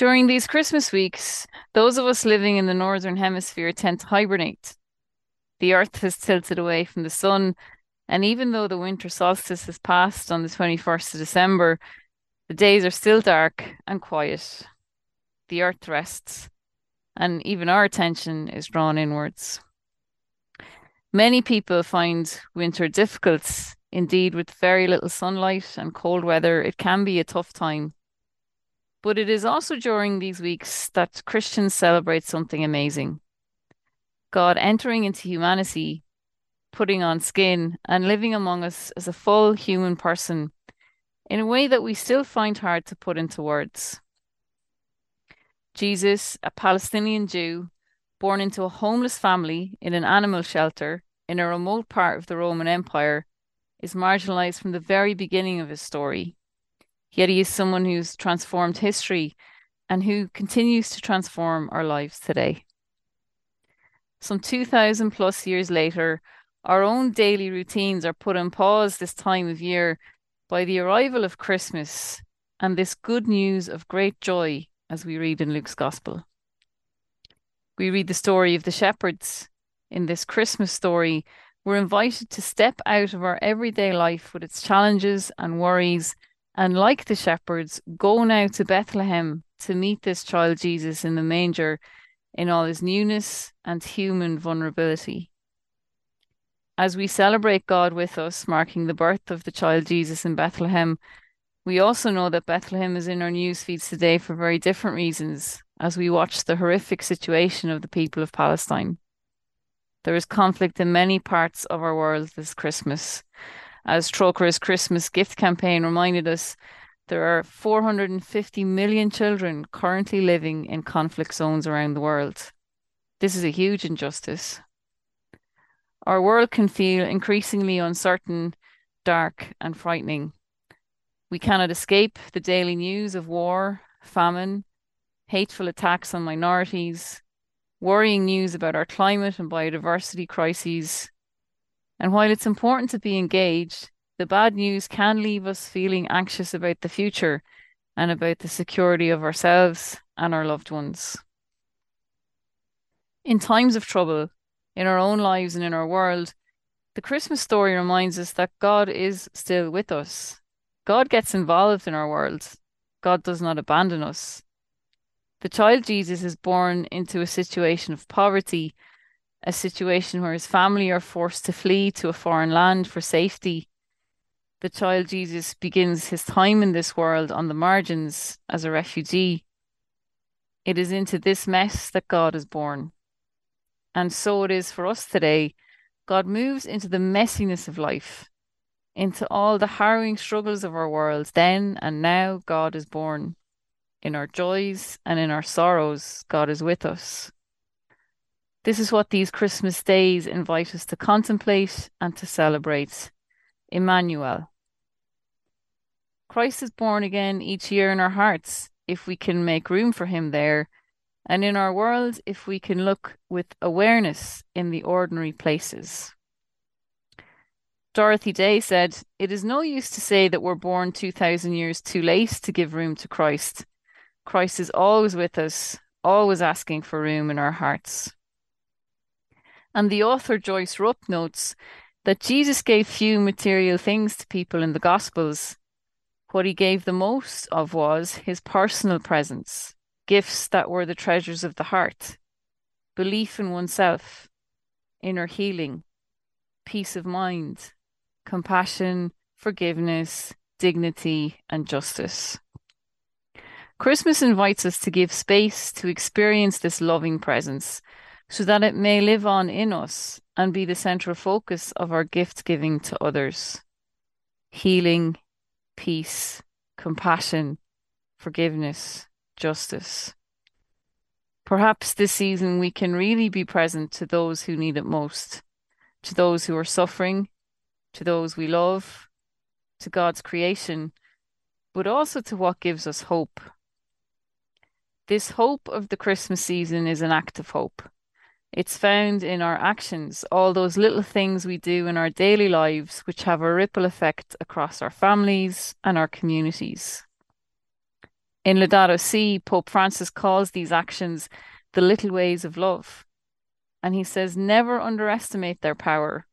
During these Christmas weeks, those of us living in the Northern Hemisphere tend to hibernate. The Earth has tilted away from the sun, and even though the winter solstice has passed on the 21st of December, the days are still dark and quiet. The Earth rests, and even our attention is drawn inwards. Many people find winter difficult. Indeed, with very little sunlight and cold weather, it can be a tough time. But it is also during these weeks that Christians celebrate something amazing God entering into humanity, putting on skin, and living among us as a full human person in a way that we still find hard to put into words. Jesus, a Palestinian Jew, born into a homeless family in an animal shelter in a remote part of the Roman Empire, is marginalized from the very beginning of his story. Yet he is someone who's transformed history and who continues to transform our lives today. Some 2,000 plus years later, our own daily routines are put on pause this time of year by the arrival of Christmas and this good news of great joy as we read in Luke's Gospel. We read the story of the shepherds. In this Christmas story, we're invited to step out of our everyday life with its challenges and worries and like the shepherds, go now to Bethlehem to meet this child Jesus in the manger in all his newness and human vulnerability. As we celebrate God with us, marking the birth of the child Jesus in Bethlehem, we also know that Bethlehem is in our news feeds today for very different reasons as we watch the horrific situation of the people of Palestine. There is conflict in many parts of our world this Christmas, as Trócaire's Christmas gift campaign reminded us, there are 450 million children currently living in conflict zones around the world. This is a huge injustice. Our world can feel increasingly uncertain, dark, and frightening. We cannot escape the daily news of war, famine, hateful attacks on minorities, worrying news about our climate and biodiversity crises, and while it's important to be engaged, the bad news can leave us feeling anxious about the future and about the security of ourselves and our loved ones. In times of trouble, in our own lives and in our world, the Christmas story reminds us that God is still with us. God gets involved in our world. God does not abandon us. The child Jesus is born into a situation of poverty a situation where his family are forced to flee to a foreign land for safety. The child Jesus begins his time in this world on the margins as a refugee. It is into this mess that God is born. And so it is for us today. God moves into the messiness of life, into all the harrowing struggles of our world. Then and now, God is born. In our joys and in our sorrows, God is with us. This is what these Christmas days invite us to contemplate and to celebrate. Emmanuel. Christ is born again each year in our hearts if we can make room for him there, and in our world if we can look with awareness in the ordinary places. Dorothy Day said, It is no use to say that we're born 2,000 years too late to give room to Christ. Christ is always with us, always asking for room in our hearts. And the author Joyce Rupp notes that Jesus gave few material things to people in the Gospels. What he gave the most of was his personal presence, gifts that were the treasures of the heart, belief in oneself, inner healing, peace of mind, compassion, forgiveness, dignity, and justice. Christmas invites us to give space to experience this loving presence so that it may live on in us and be the central focus of our gift giving to others. Healing, peace, compassion, forgiveness, justice. Perhaps this season we can really be present to those who need it most, to those who are suffering, to those we love, to God's creation, but also to what gives us hope. This hope of the Christmas season is an act of hope. It's found in our actions, all those little things we do in our daily lives, which have a ripple effect across our families and our communities. In Laudato Si, Pope Francis calls these actions the little ways of love. And he says, never underestimate their power.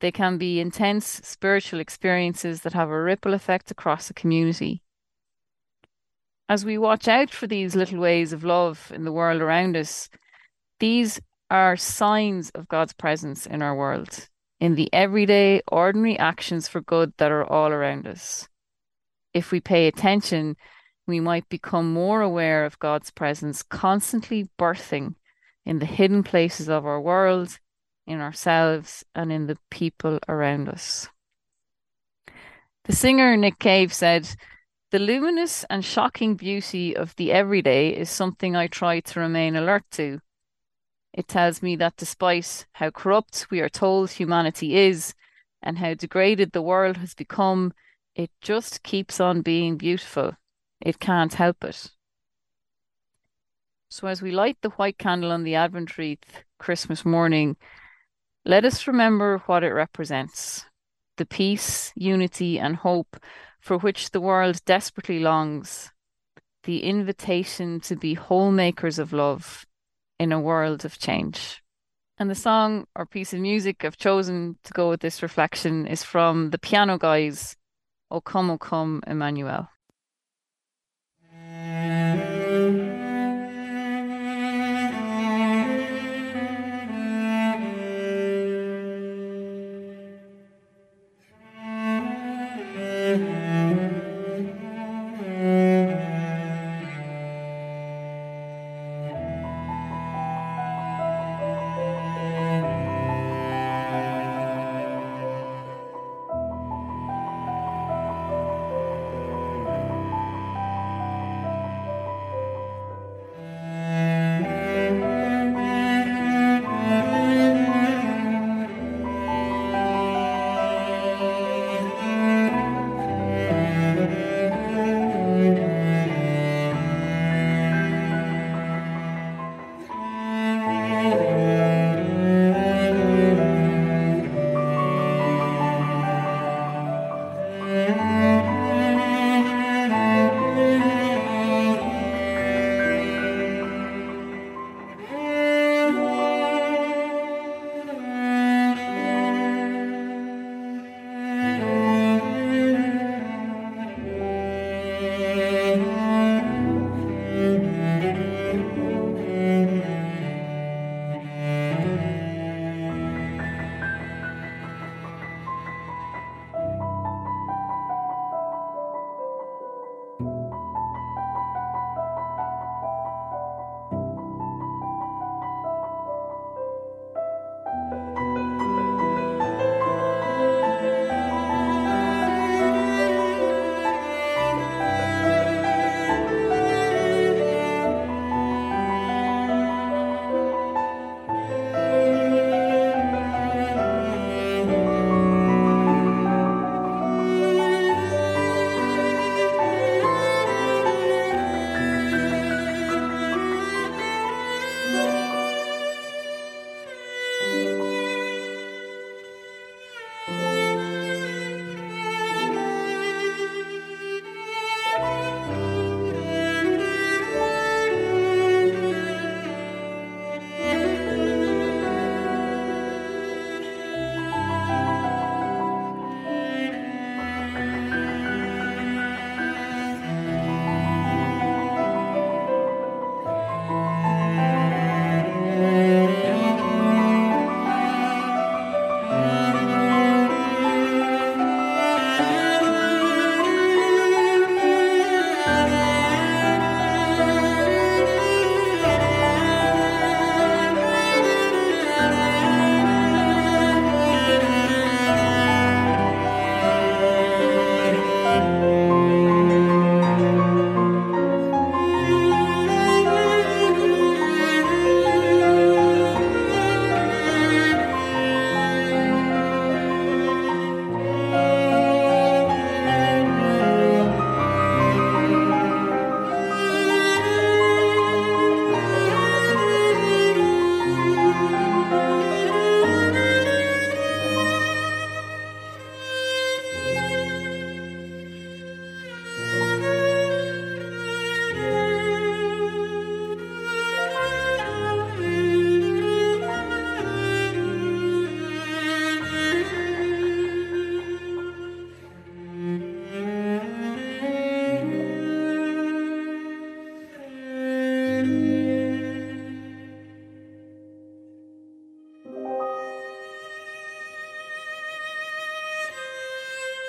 They can be intense spiritual experiences that have a ripple effect across a community. As we watch out for these little ways of love in the world around us, these are signs of God's presence in our world, in the everyday, ordinary actions for good that are all around us. If we pay attention, we might become more aware of God's presence constantly birthing in the hidden places of our world, in ourselves, and in the people around us. The singer Nick Cave said, The luminous and shocking beauty of the everyday is something I try to remain alert to. It tells me that despite how corrupt we are told humanity is and how degraded the world has become, it just keeps on being beautiful. It can't help it. So, as we light the white candle on the Advent wreath Christmas morning, let us remember what it represents the peace, unity, and hope for which the world desperately longs, the invitation to be whole makers of love in a world of change. And the song or piece of music I've chosen to go with this reflection is from the Piano Guys, O Come, O Come, Emmanuel.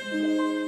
Música